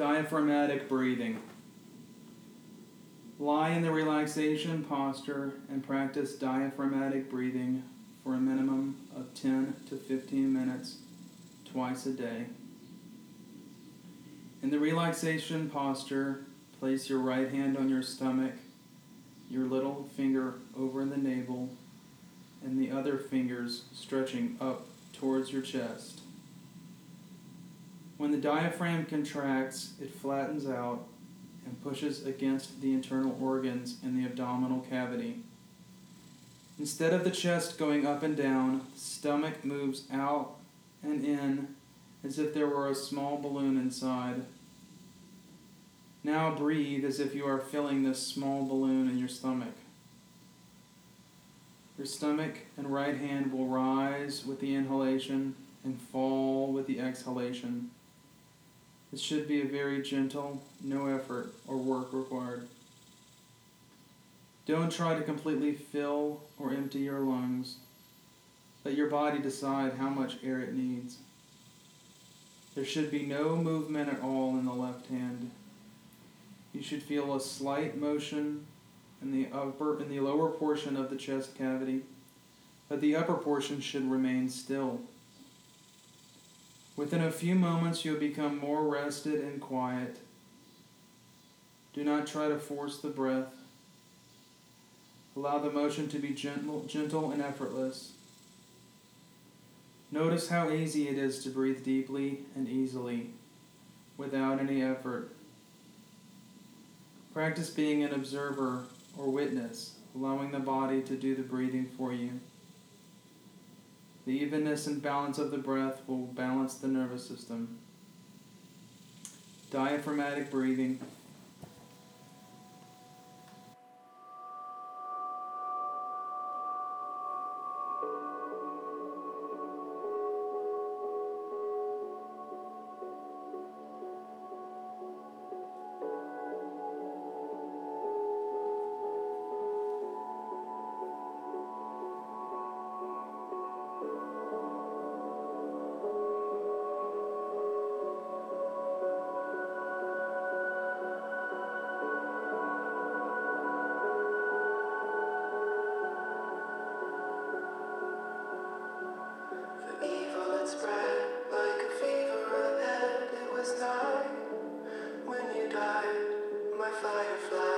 Diaphragmatic breathing. Lie in the relaxation posture and practice diaphragmatic breathing for a minimum of 10 to 15 minutes twice a day. In the relaxation posture, place your right hand on your stomach, your little finger over in the navel, and the other fingers stretching up towards your chest. When the diaphragm contracts, it flattens out and pushes against the internal organs in the abdominal cavity. Instead of the chest going up and down, the stomach moves out and in as if there were a small balloon inside. Now breathe as if you are filling this small balloon in your stomach. Your stomach and right hand will rise with the inhalation and fall with the exhalation. This should be a very gentle, no effort or work required. Don't try to completely fill or empty your lungs. Let your body decide how much air it needs. There should be no movement at all in the left hand. You should feel a slight motion in the upper in the lower portion of the chest cavity, but the upper portion should remain still. Within a few moments, you'll become more rested and quiet. Do not try to force the breath. Allow the motion to be gentle, gentle and effortless. Notice how easy it is to breathe deeply and easily without any effort. Practice being an observer or witness, allowing the body to do the breathing for you. The evenness and balance of the breath will balance the nervous system. Diaphragmatic breathing firefly.